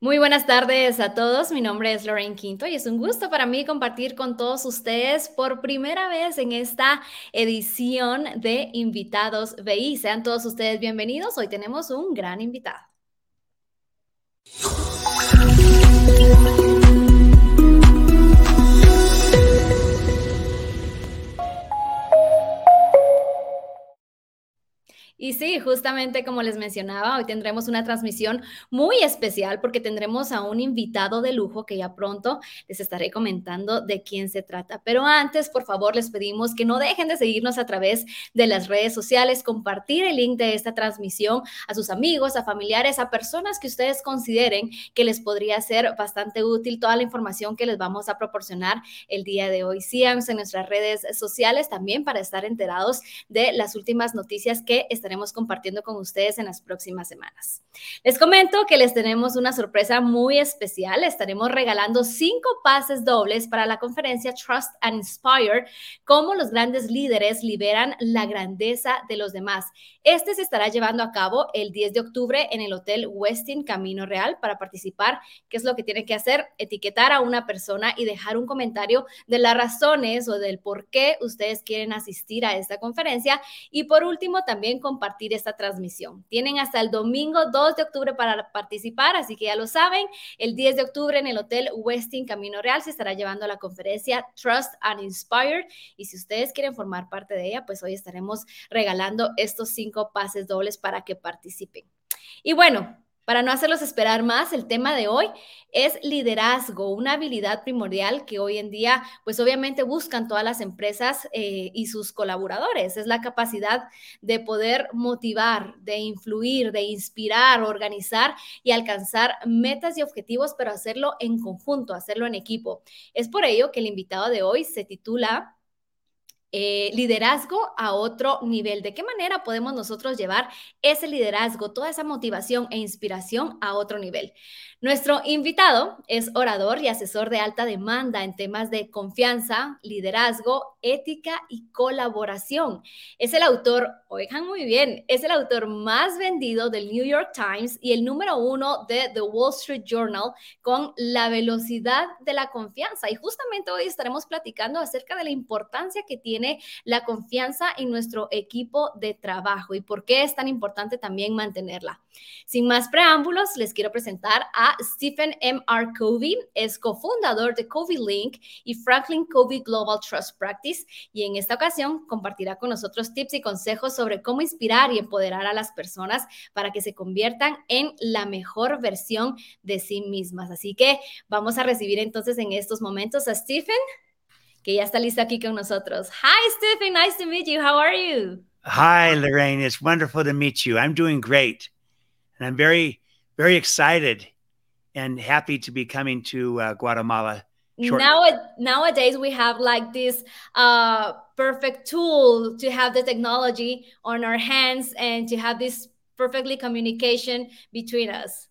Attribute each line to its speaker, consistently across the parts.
Speaker 1: Muy buenas tardes a todos. Mi nombre es Lorraine Quinto y es un gusto para mí compartir con todos ustedes por primera vez en esta edición de Invitados BI. Sean todos ustedes bienvenidos. Hoy tenemos un gran invitado. Y sí, justamente como les mencionaba, hoy tendremos una transmisión muy especial porque tendremos a un invitado de lujo que ya pronto les estaré comentando de quién se trata. Pero antes, por favor, les pedimos que no dejen de seguirnos a través de las redes sociales, compartir el link de esta transmisión a sus amigos, a familiares, a personas que ustedes consideren que les podría ser bastante útil toda la información que les vamos a proporcionar el día de hoy. Síganos en nuestras redes sociales también para estar enterados de las últimas noticias que estaremos compartiendo con ustedes en las próximas semanas. Les comento que les tenemos una sorpresa muy especial. Estaremos regalando cinco pases dobles para la conferencia Trust and Inspire, cómo los grandes líderes liberan la grandeza de los demás. Este se estará llevando a cabo el 10 de octubre en el Hotel Westin Camino Real. Para participar, ¿qué es lo que tiene que hacer? Etiquetar a una persona y dejar un comentario de las razones o del por qué ustedes quieren asistir a esta conferencia. Y por último, también compartir compartir esta transmisión. Tienen hasta el domingo 2 de octubre para participar, así que ya lo saben, el 10 de octubre en el Hotel Westin Camino Real se estará llevando la conferencia Trust and Inspired y si ustedes quieren formar parte de ella, pues hoy estaremos regalando estos cinco pases dobles para que participen. Y bueno, para no hacerlos esperar más, el tema de hoy es liderazgo, una habilidad primordial que hoy en día, pues obviamente buscan todas las empresas eh, y sus colaboradores. Es la capacidad de poder motivar, de influir, de inspirar, organizar y alcanzar metas y objetivos, pero hacerlo en conjunto, hacerlo en equipo. Es por ello que el invitado de hoy se titula eh, liderazgo a otro nivel. ¿De qué manera podemos nosotros llevar ese liderazgo, toda esa motivación e inspiración a otro nivel? Nuestro invitado es orador y asesor de alta demanda en temas de confianza, liderazgo, ética y colaboración. Es el autor, oigan muy bien, es el autor más vendido del New York Times y el número uno de The Wall Street Journal con la velocidad de la confianza. Y justamente hoy estaremos platicando acerca de la importancia que tiene la confianza en nuestro equipo de trabajo y por qué es tan importante también mantenerla. Sin más preámbulos, les quiero presentar a Stephen M. R. Covey, es cofundador de Covey Link y Franklin Covey Global Trust Practice, y en esta ocasión compartirá con nosotros tips y consejos sobre cómo inspirar y empoderar a las personas para que se conviertan en la mejor versión de sí mismas. Así que vamos a recibir entonces en estos momentos a Stephen, que ya está listo aquí con nosotros. Hi, Stephen, nice to meet you. How are you?
Speaker 2: Hi, Lorraine. It's wonderful to meet you. I'm doing great. And I'm very, very excited and happy to be coming to uh, Guatemala.
Speaker 1: Shortly. Now, nowadays, we have like this uh, perfect tool to have the technology on our hands and to have this perfectly communication between us.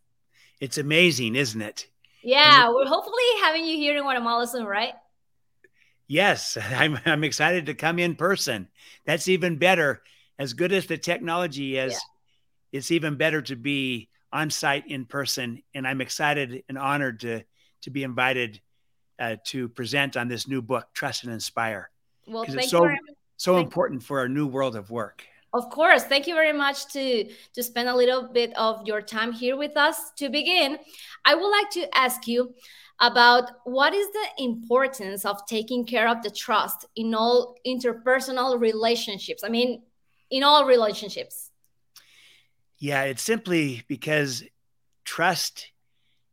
Speaker 2: It's amazing, isn't it?
Speaker 1: Yeah, and we're hopefully having you here in Guatemala soon, right?
Speaker 2: Yes, I'm, I'm excited to come in person. That's even better. As good as the technology is, yeah. it's even better to be on site in person. And I'm excited and honored to, to be invited uh, to present on this new book, Trust and Inspire.
Speaker 1: Well, thank
Speaker 2: it's so,
Speaker 1: you
Speaker 2: so important for our new world of work.
Speaker 1: Of course. Thank you very much to, to spend a little bit of your time here with us. To begin, I would like to ask you about what is the importance of taking care of the trust in all interpersonal relationships. I mean, in all relationships.
Speaker 2: Yeah, it's simply because trust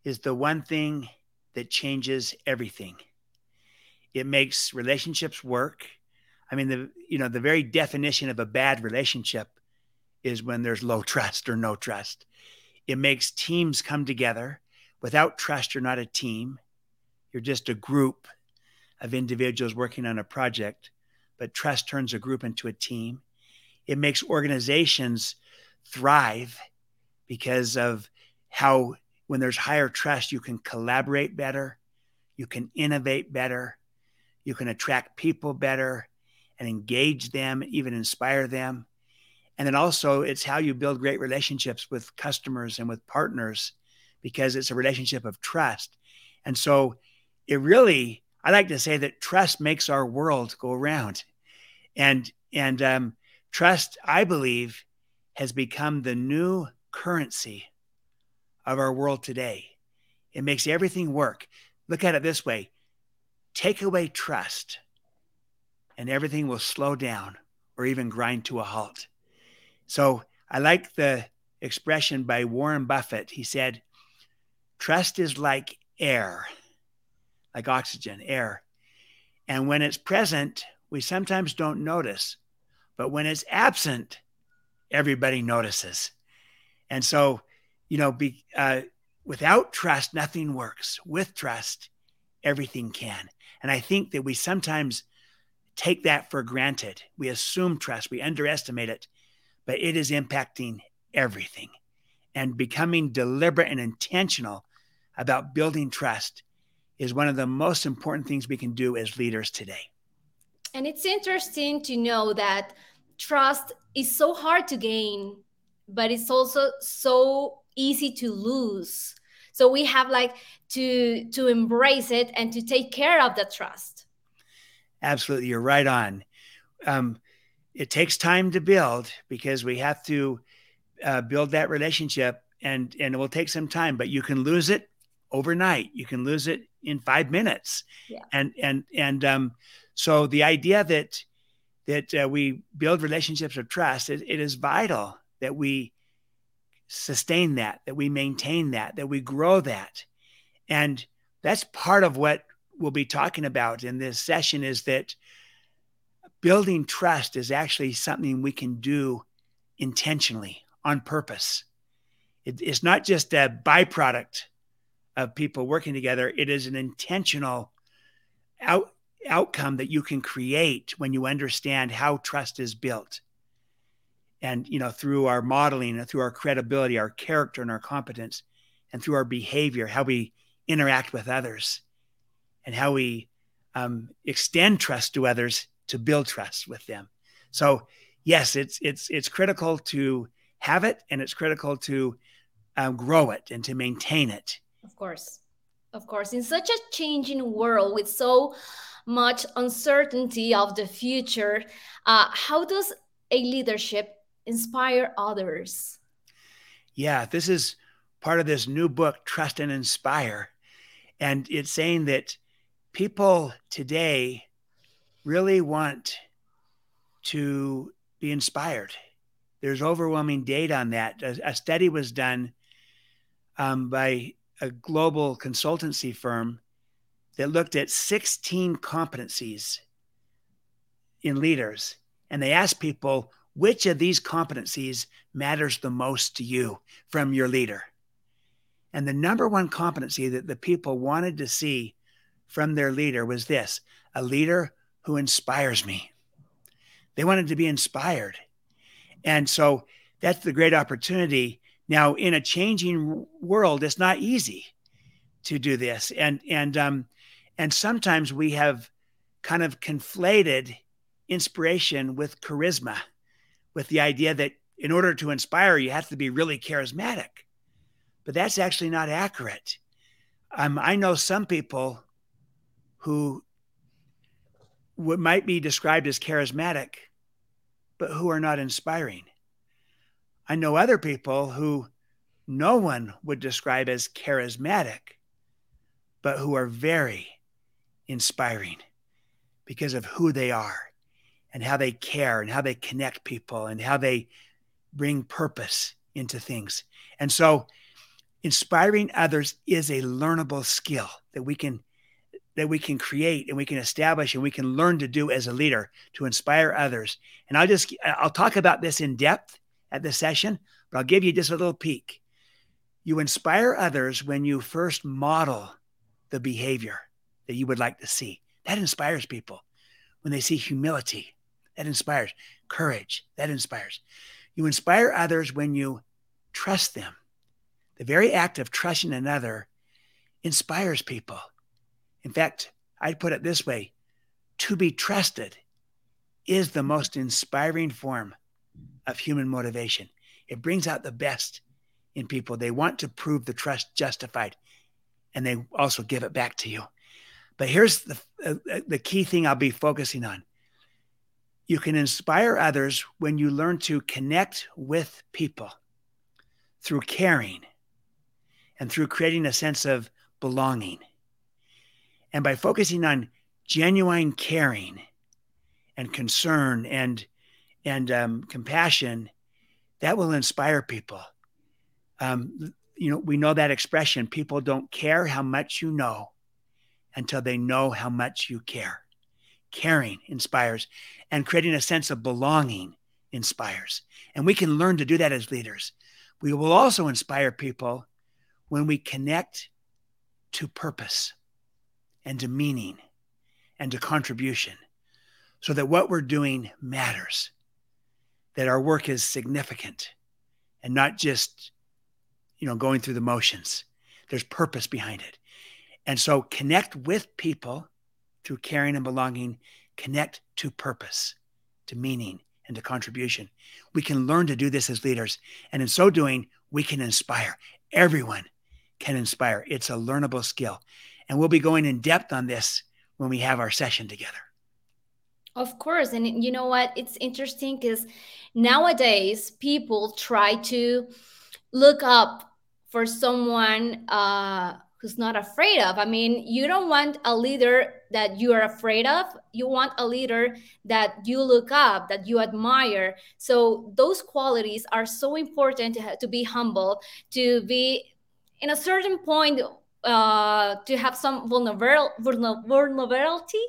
Speaker 2: is the one thing that changes everything. It makes relationships work. I mean, the you know the very definition of a bad relationship is when there's low trust or no trust. It makes teams come together. Without trust, you're not a team. You're just a group of individuals working on a project. But trust turns a group into a team. It makes organizations thrive because of how when there's higher trust you can collaborate better you can innovate better you can attract people better and engage them even inspire them and then also it's how you build great relationships with customers and with partners because it's a relationship of trust. And so it really, I like to say that trust makes our world go around. And and um, trust, I believe, has become the new currency of our world today. It makes everything work. Look at it this way take away trust, and everything will slow down or even grind to a halt. So I like the expression by Warren Buffett. He said, Trust is like air, like oxygen, air. And when it's present, we sometimes don't notice. But when it's absent, everybody notices. And so, you know, be, uh, without trust, nothing works. With trust, everything can. And I think that we sometimes take that for granted. We assume trust, we underestimate it, but it is impacting everything. And becoming deliberate and intentional about building trust is one of the most important things we can do as leaders today.
Speaker 1: And it's interesting to know that trust is so hard to gain, but it's also so easy to lose. So we have like to to embrace it and to take care of the trust.
Speaker 2: Absolutely, you're right on. Um, it takes time to build because we have to uh, build that relationship, and and it will take some time. But you can lose it overnight. You can lose it in five minutes. Yeah. And and and um, so the idea that that uh, we build relationships of trust, it, it is vital that we sustain that, that we maintain that, that we grow that. And that's part of what we'll be talking about in this session is that building trust is actually something we can do intentionally on purpose. It, it's not just a byproduct of people working together, it is an intentional out, outcome that you can create when you understand how trust is built. And, you know, through our modeling and through our credibility, our character and our competence, and through our behavior, how we interact with others and how we um, extend trust to others to build trust with them. So, yes, it's, it's, it's critical to have it and it's critical to um, grow it and to maintain it.
Speaker 1: Of course. Of course. In such a changing world with so much uncertainty of the future, uh, how does a leadership inspire others?
Speaker 2: Yeah, this is part of this new book, Trust and Inspire. And it's saying that people today really want to be inspired. There's overwhelming data on that. A, a study was done um, by a global consultancy firm that looked at 16 competencies in leaders. And they asked people, which of these competencies matters the most to you from your leader? And the number one competency that the people wanted to see from their leader was this a leader who inspires me. They wanted to be inspired. And so that's the great opportunity. Now, in a changing world, it's not easy to do this. And, and, um, and sometimes we have kind of conflated inspiration with charisma, with the idea that in order to inspire, you have to be really charismatic. But that's actually not accurate. Um, I know some people who what might be described as charismatic, but who are not inspiring. I know other people who no one would describe as charismatic, but who are very inspiring because of who they are and how they care and how they connect people and how they bring purpose into things. And so inspiring others is a learnable skill that we can that we can create and we can establish and we can learn to do as a leader to inspire others. And I'll just I'll talk about this in depth at the session, but I'll give you just a little peek. You inspire others when you first model the behavior that you would like to see. That inspires people. When they see humility, that inspires courage, that inspires. You inspire others when you trust them. The very act of trusting another inspires people. In fact, I'd put it this way to be trusted is the most inspiring form of human motivation. It brings out the best in people. They want to prove the trust justified, and they also give it back to you. But here's the, uh, uh, the key thing I'll be focusing on. You can inspire others when you learn to connect with people through caring and through creating a sense of belonging. And by focusing on genuine caring and concern and and um, compassion, that will inspire people. Um, you know, we know that expression: people don't care how much you know until they know how much you care. Caring inspires, and creating a sense of belonging inspires. And we can learn to do that as leaders. We will also inspire people when we connect to purpose and to meaning and to contribution so that what we're doing matters, that our work is significant and not just, you know, going through the motions. There's purpose behind it. And so connect with people through caring and belonging, connect to purpose, to meaning, and to contribution. We can learn to do this as leaders. And in so doing, we can inspire. Everyone can inspire. It's a learnable skill. And we'll be going in depth on this when we have our session together.
Speaker 1: Of course. And you know what? It's interesting because nowadays people try to look up for someone uh, who's not afraid of. I mean, you don't want a leader that you are afraid of. You want a leader that you look up, that you admire. So those qualities are so important to, to be humble, to be in a certain point, uh, to have some vulnerability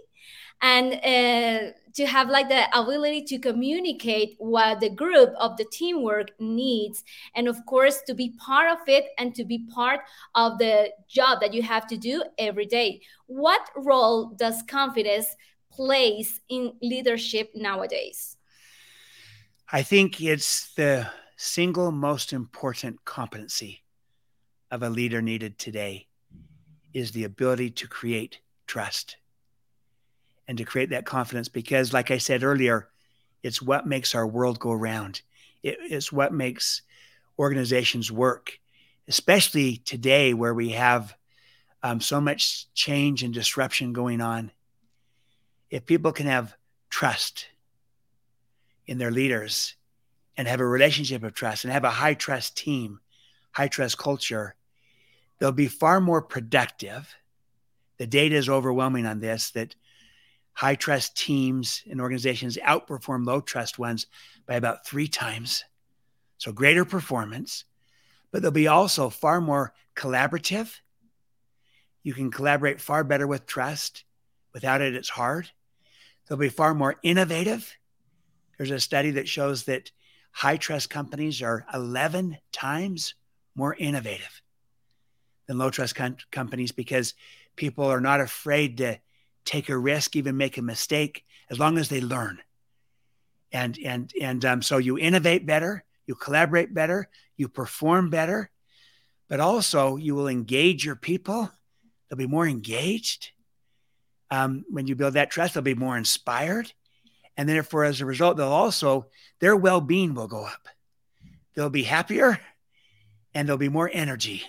Speaker 1: and uh, to have like the ability to communicate what the group of the teamwork needs and of course to be part of it and to be part of the job that you have to do every day. What role does confidence plays in leadership nowadays?
Speaker 2: I think it's the single most important competency of a leader needed today is the ability to create trust and to create that confidence because like i said earlier it's what makes our world go round. It, it's what makes organizations work especially today where we have um, so much change and disruption going on. If people can have trust in their leaders and have a relationship of trust and have a high trust team high trust culture they'll be far more productive. The data is overwhelming on this that high trust teams and organizations outperform low trust ones by about three times. So greater performance, but they'll be also far more collaborative. You can collaborate far better with trust. Without it, it's hard. They'll be far more innovative. There's a study that shows that high trust companies are 11 times more innovative than low trust com- companies because people are not afraid to take a risk, even make a mistake, as long as they learn. And and and um, so you innovate better, you collaborate better, you perform better, but also you will engage your people. They'll be more engaged. Um, when you build that trust, they'll be more inspired, and therefore, as a result, they'll also their well-being will go up. They'll be happier, and there'll be more energy.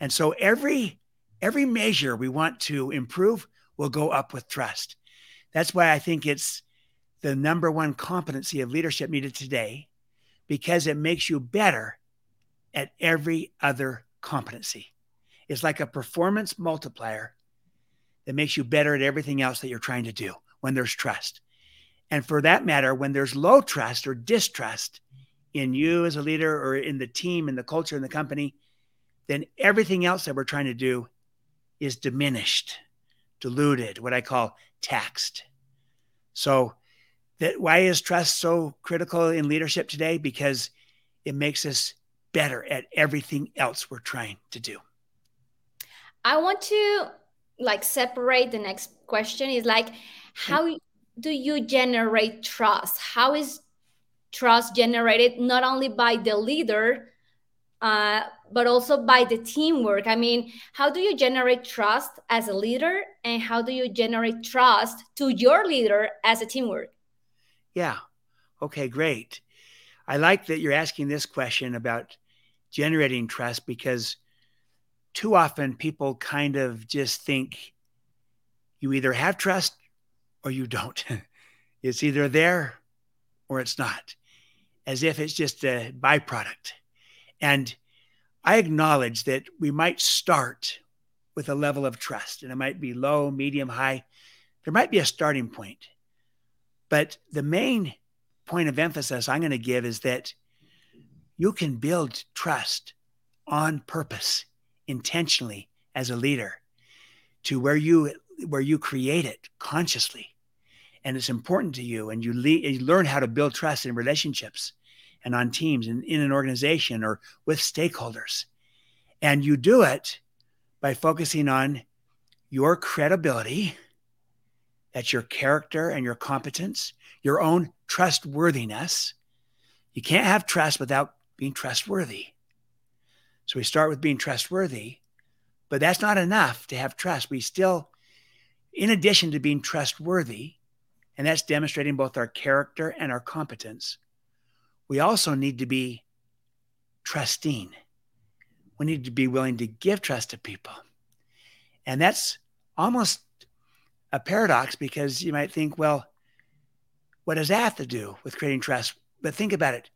Speaker 2: And so every every measure we want to improve, will go up with trust. That's why I think it's the number one competency of leadership needed today because it makes you better at every other competency. It's like a performance multiplier that makes you better at everything else that you're trying to do when there's trust. And for that matter, when there's low trust or distrust in you as a leader or in the team and the culture in the company, then everything else that we're trying to do is diminished diluted, what I call taxed. So that why is trust so critical in leadership today? Because it makes us better at everything else we're trying to do.
Speaker 1: I want to like separate the next question is like how do you generate trust? How is trust generated not only by the leader uh, but also by the teamwork. I mean, how do you generate trust as a leader, and how do you generate trust to your leader as a teamwork?
Speaker 2: Yeah. Okay, great. I like that you're asking this question about generating trust because too often people kind of just think you either have trust or you don't. it's either there or it's not, as if it's just a byproduct. And I acknowledge that we might start with a level of trust, and it might be low, medium, high. There might be a starting point. But the main point of emphasis I'm going to give is that you can build trust on purpose, intentionally as a leader, to where you where you create it consciously and it's important to you and you, le- you learn how to build trust in relationships and on teams and in an organization or with stakeholders. And you do it by focusing on your credibility that's your character and your competence your own trustworthiness. You can't have trust without being trustworthy. So we start with being trustworthy but that's not enough to have trust. We still in addition to being trustworthy, and that's demonstrating both our character and our competence, we also need to be trusting. We need to be willing to give trust to people. And that's almost a paradox because you might think, well, what does that have to do with creating trust? But think about it.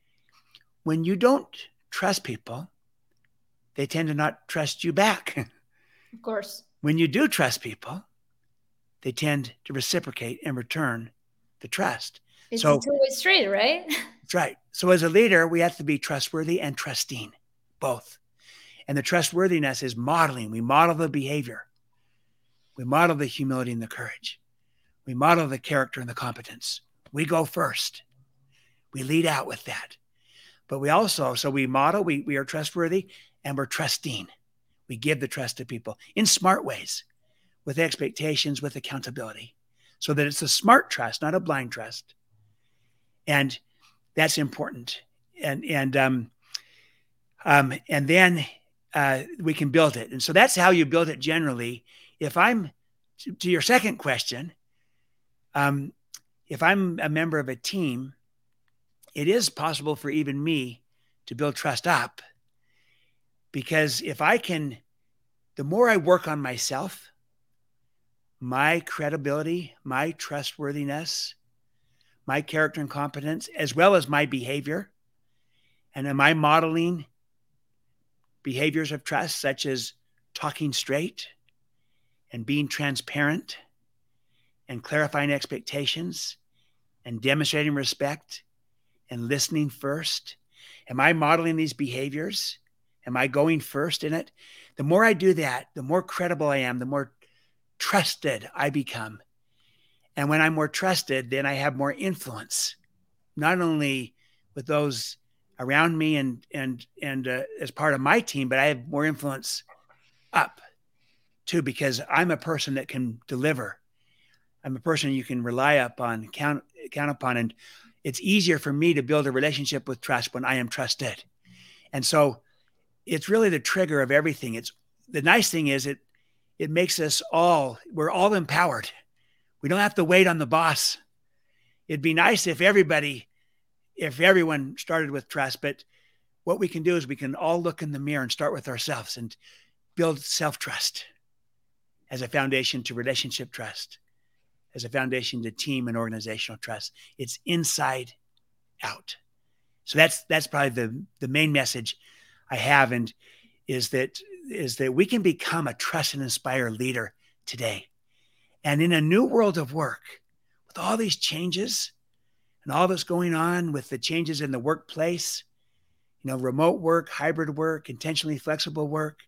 Speaker 2: When you don't trust people, they tend to not trust you back.
Speaker 1: Of course.
Speaker 2: When you do trust people, they tend to reciprocate and return the trust.
Speaker 1: It's so, a two-way street, right?
Speaker 2: That's right. So as a leader, we have to be trustworthy and trusting, both. And the trustworthiness is modeling. We model the behavior. We model the humility and the courage. We model the character and the competence. We go first. We lead out with that. But we also, so we model, we, we are trustworthy and we're trusting. We give the trust to people in smart ways with expectations, with accountability, so that it's a smart trust, not a blind trust. And that's important. And and um, um, and then uh, we can build it. And so that's how you build it generally. If I'm to, your second question, um, if I'm a member of a team, it is possible for even me to build trust up because if I can, the more I work on myself, my credibility, my trustworthiness, my character and competence, as well as my behavior? And am I modeling behaviors of trust, such as talking straight and being transparent and clarifying expectations and demonstrating respect and listening first? Am I modeling these behaviors? Am I going first in it? The more I do that, the more credible I am, the more trusted I become. And when I'm more trusted, then I have more influence, not only with those around me and and and uh, as part of my team, but I have more influence up too because I'm a person that can deliver. I'm a person you can rely upon, count count upon, and it's easier for me to build a relationship with trust when I am trusted. And so, it's really the trigger of everything. It's the nice thing is it it makes us all, we're all empowered. We don't have to wait on the boss. It'd be nice if everybody, if everyone started with trust, but what we can do is we can all look in the mirror and start with ourselves and build self trust as a foundation to relationship trust, as a foundation to team and organizational trust. It's inside out. So that's that's probably the the main message I have, and is that is that we can become a trust and inspire leader today. And in a new world of work, with all these changes and all that's going on with the changes in the workplace, you know, remote work, hybrid work, intentionally flexible work,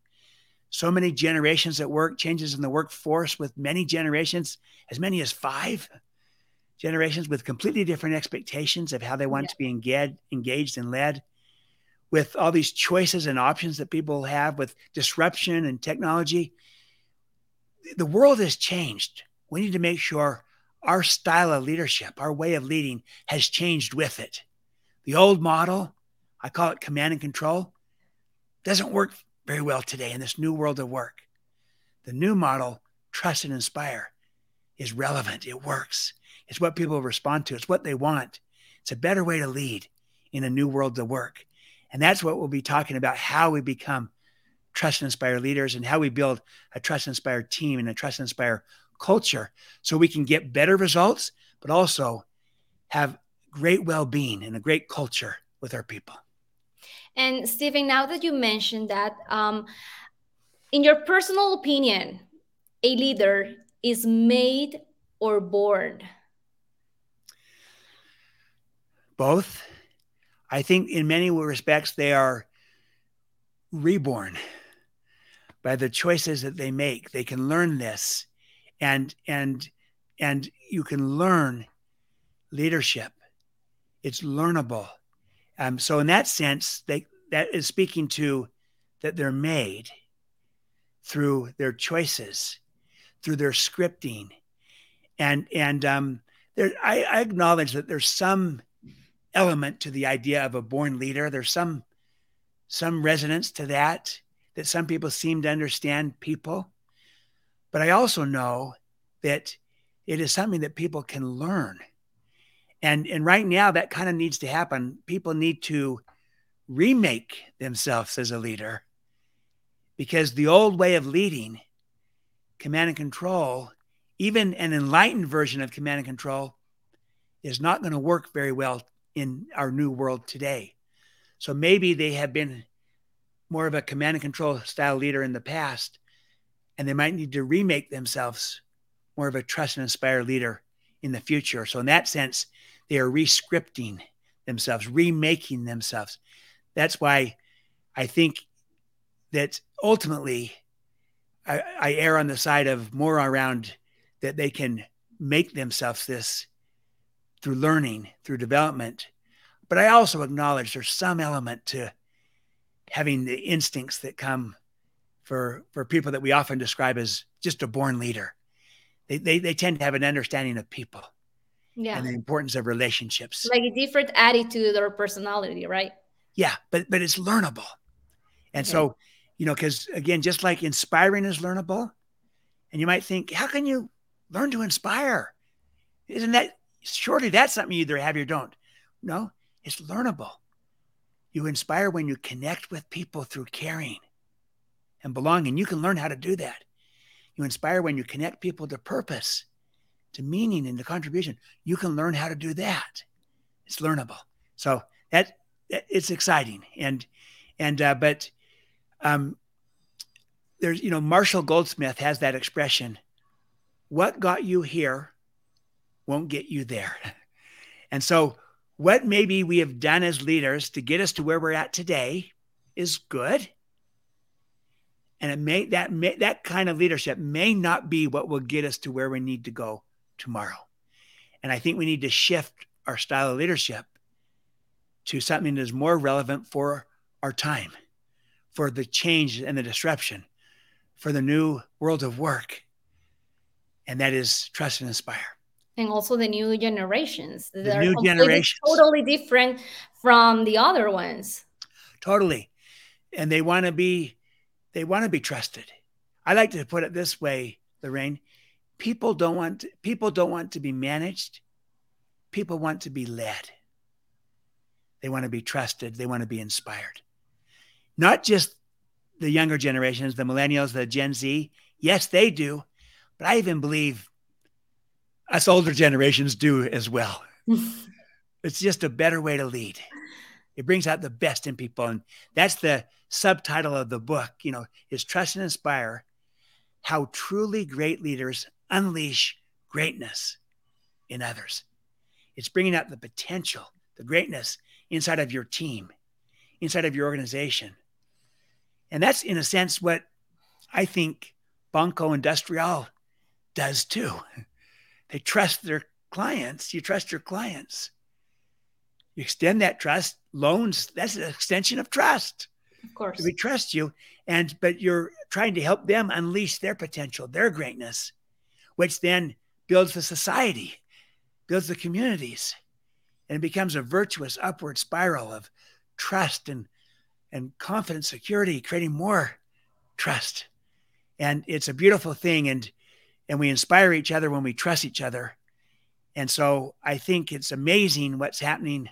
Speaker 2: so many generations at work, changes in the workforce with many generations, as many as five generations with completely different expectations of how they want yeah. to be engaged, engaged and led with all these choices and options that people have with disruption and technology, the world has changed. We need to make sure our style of leadership, our way of leading has changed with it. The old model, I call it command and control, doesn't work very well today in this new world of work. The new model, trust and inspire, is relevant. It works. It's what people respond to. It's what they want. It's a better way to lead in a new world of work. And that's what we'll be talking about how we become trust and inspire leaders and how we build a trust and inspire team and a trust and inspire culture so we can get better results, but also have great well being and a great culture with our people.
Speaker 1: And Stephen, now that you mentioned that, um, in your personal opinion, a leader is made or born?
Speaker 2: Both. I think in many respects they are reborn by the choices that they make. They can learn this and and and you can learn leadership. It's learnable. Um, so in that sense, they that is speaking to that they're made through their choices, through their scripting, and and um, there I, I acknowledge that there's some element to the idea of a born leader. There's some some resonance to that that some people seem to understand people, but I also know that it is something that people can learn. And and right now that kind of needs to happen. People need to remake themselves as a leader because the old way of leading, command and control, even an enlightened version of command and control, is not going to work very well in our new world today. So maybe they have been more of a command and control style leader in the past, and they might need to remake themselves more of a trust and inspire leader in the future. So, in that sense, they are rescripting themselves, remaking themselves. That's why I think that ultimately I, I err on the side of more around that they can make themselves this through learning, through development. But I also acknowledge there's some element to having the instincts that come for for people that we often describe as just a born leader. They, they, they tend to have an understanding of people yeah. and the importance of relationships.
Speaker 1: Like a different attitude or personality, right?
Speaker 2: Yeah, but but it's learnable. And okay. so you know, because again, just like inspiring is learnable, and you might think, how can you learn to inspire? Isn't that surely that's something you either have or don't? No, it's learnable. You inspire when you connect with people through caring and belonging. You can learn how to do that. You inspire when you connect people to purpose, to meaning, and to contribution. You can learn how to do that. It's learnable. So that it's exciting and and uh, but um, there's, you know, Marshall Goldsmith has that expression what got you here won't get you there. And so, what maybe we have done as leaders to get us to where we're at today is good. And it may that may, that kind of leadership may not be what will get us to where we need to go tomorrow. And I think we need to shift our style of leadership to something that is more relevant for our time for the change and the disruption for the new world of work. And that is trust and inspire.
Speaker 1: And also the new generations.
Speaker 2: The They're new generations.
Speaker 1: Totally different from the other ones.
Speaker 2: Totally. And they want to be they want to be trusted. I like to put it this way, Lorraine. People don't want to, people don't want to be managed. People want to be led. They want to be trusted. They want to be inspired not just the younger generations, the millennials, the Gen Z. Yes, they do. But I even believe us older generations do as well. it's just a better way to lead. It brings out the best in people. And that's the subtitle of the book, you know, is Trust and Inspire How Truly Great Leaders Unleash Greatness in Others. It's bringing out the potential, the greatness inside of your team, inside of your organization, and that's, in a sense, what I think Banco Industrial does too. They trust their clients. You trust your clients. You extend that trust. Loans, that's an extension of trust.
Speaker 1: Of course.
Speaker 2: We trust you. And but you're trying to help them unleash their potential, their greatness, which then builds the society, builds the communities, and it becomes a virtuous upward spiral of trust and and confidence, security, creating more trust. And it's a beautiful thing. And and we inspire each other when we trust each other. And so I think it's amazing what's happening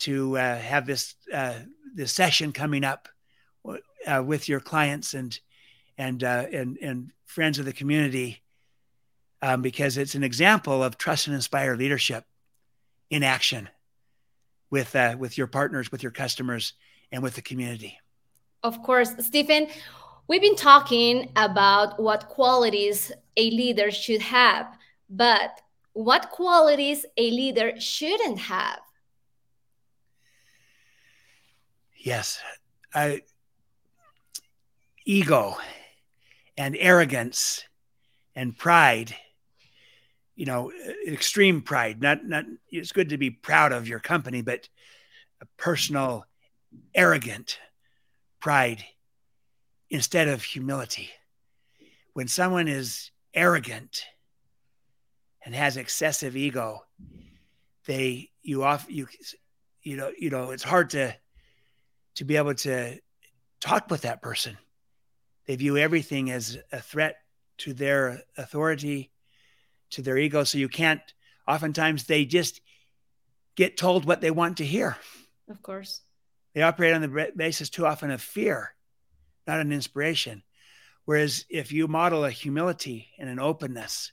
Speaker 2: to uh, have this uh, the session coming up uh, with your clients and and uh, and and friends of the community um, because it's an example of trust and inspire leadership in action with uh, with your partners, with your customers, and with the community.
Speaker 1: Of course, Stephen. We've been talking about what qualities a leader should have, but what qualities a leader shouldn't have?
Speaker 2: Yes, I, ego and arrogance and pride you know extreme pride not not it's good to be proud of your company but a personal arrogant pride instead of humility when someone is arrogant and has excessive ego they you off you you know you know it's hard to to be able to talk with that person they view everything as a threat to their authority, to their ego. So you can't, oftentimes, they just get told what they want to hear.
Speaker 1: Of course.
Speaker 2: They operate on the basis too often of fear, not an inspiration. Whereas if you model a humility and an openness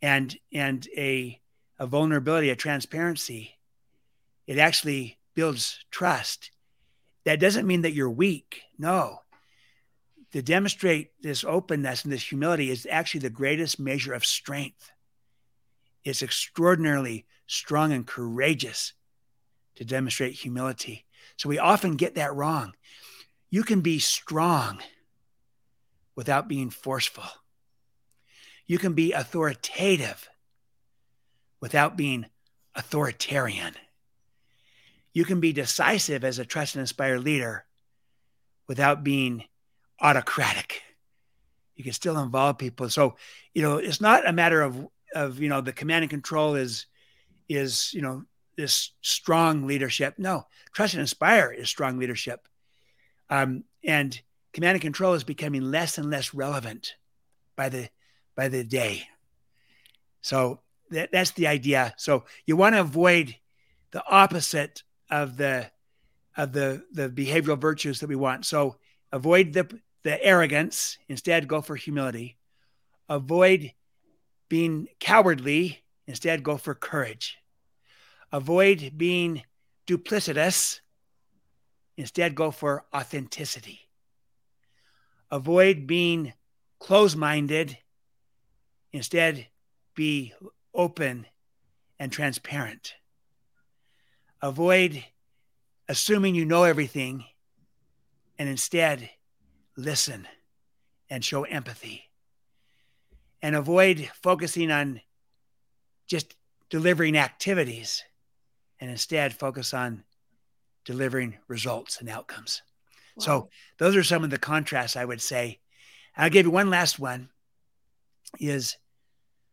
Speaker 2: and and a, a vulnerability, a transparency, it actually builds trust. That doesn't mean that you're weak. No, to demonstrate this openness and this humility is actually the greatest measure of strength. It's extraordinarily strong and courageous to demonstrate humility. So we often get that wrong. You can be strong without being forceful. You can be authoritative without being authoritarian. You can be decisive as a trust and inspired leader without being autocratic. You can still involve people. So, you know, it's not a matter of of you know the command and control is is you know this strong leadership. No, trust and inspire is strong leadership, um, and command and control is becoming less and less relevant by the by the day. So that, that's the idea. So you want to avoid the opposite of the of the the behavioral virtues that we want. So avoid the the arrogance, instead, go for humility. Avoid being cowardly, instead, go for courage. Avoid being duplicitous, instead, go for authenticity. Avoid being close minded, instead, be open and transparent. Avoid assuming you know everything and instead listen and show empathy and avoid focusing on just delivering activities and instead focus on delivering results and outcomes. Wow. So those are some of the contrasts I would say. I'll give you one last one is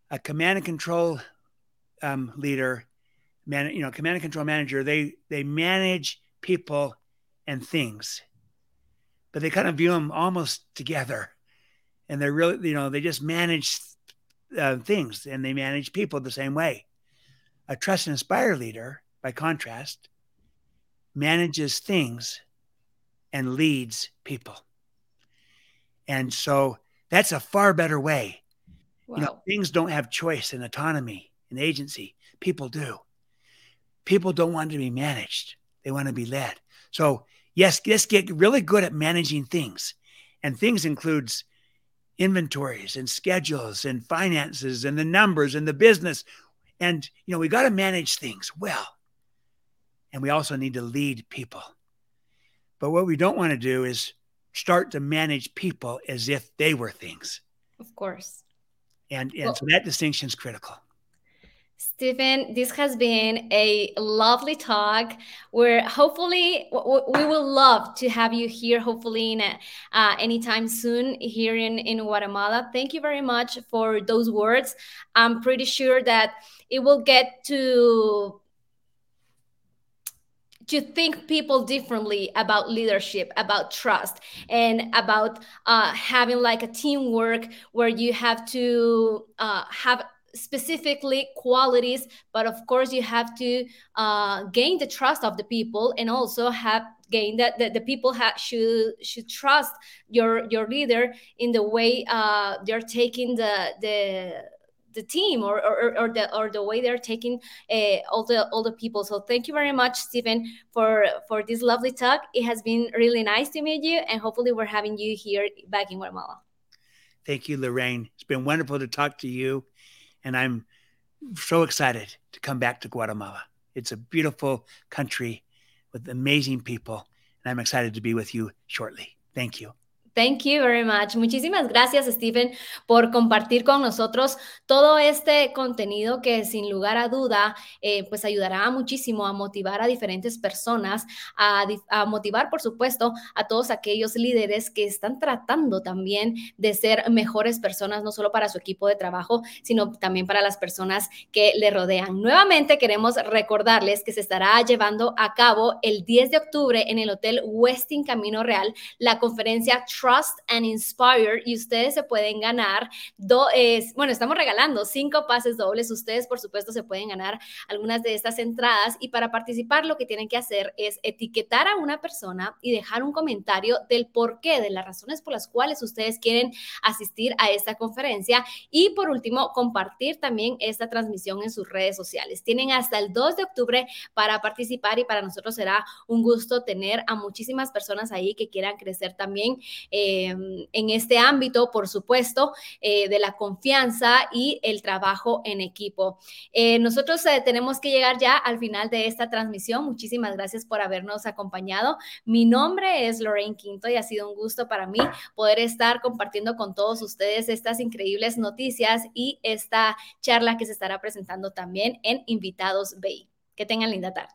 Speaker 2: a command and control um, leader, man, you know, command and control manager, they they manage people and things but they kind of view them almost together. And they're really, you know, they just manage uh, things and they manage people the same way. A trust and inspire leader, by contrast, manages things and leads people. And so that's a far better way. Wow. You know, things don't have choice and autonomy and agency. People do. People don't want to be managed, they want to be led. So yes, let's get really good at managing things. And things includes inventories and schedules and finances and the numbers and the business. And, you know, we got to manage things well. And we also need to lead people. But what we don't want to do is start to manage people as if they were things.
Speaker 1: Of course.
Speaker 2: And, and well, so that distinction is critical.
Speaker 1: Stephen, this has been a lovely talk. Where hopefully we will love to have you here. Hopefully, in a, uh, anytime soon here in in Guatemala. Thank you very much for those words. I'm pretty sure that it will get to to think people differently about leadership about trust and about uh, having like a teamwork where you have to uh, have specifically qualities but of course you have to uh, gain the trust of the people and also have gain that the, the people should should trust your your leader in the way uh, they're taking the the the team or, or, or the or the way they're taking uh, all the all the people so thank you very much stephen for for this lovely talk it has been really nice to meet you and hopefully we're having you here back in guatemala
Speaker 2: thank you lorraine it's been wonderful to talk to you and I'm so excited to come back to Guatemala. It's a beautiful country with amazing people, and I'm excited to be with you shortly. Thank you.
Speaker 1: Thank you very much. Muchísimas gracias, Stephen, por compartir con nosotros todo este contenido que sin lugar a duda, eh, pues ayudará muchísimo a motivar a diferentes personas, a, a, motivar, por supuesto, a todos aquellos líderes que están tratando también de ser mejores personas, no solo para su equipo de trabajo, sino también para las personas que le rodean. Nuevamente queremos recordarles que se estará llevando a cabo el 10 de octubre en el Hotel Westin Camino Real la conferencia Trust and Inspire y ustedes se pueden ganar, do, es, bueno, estamos regalando cinco pases dobles, ustedes por supuesto se pueden ganar algunas de estas entradas y para participar lo que tienen que hacer es etiquetar a una persona y dejar un comentario del por qué, de las razones por las cuales ustedes quieren asistir a esta conferencia y por último compartir también esta transmisión en sus redes sociales. Tienen hasta el 2 de octubre para participar y para nosotros será un gusto tener a muchísimas personas ahí que quieran crecer también Em, en este ámbito, por supuesto, eh, de la confianza y el trabajo en equipo. Eh, nosotros eh, tenemos que llegar ya al final de esta transmisión. Muchísimas gracias por habernos acompañado. Mi nombre es Lorraine Quinto y ha sido un gusto para mí poder estar compartiendo con todos ustedes estas increíbles noticias y esta charla que se estará presentando también en Invitados Bay. Que tengan linda tarde.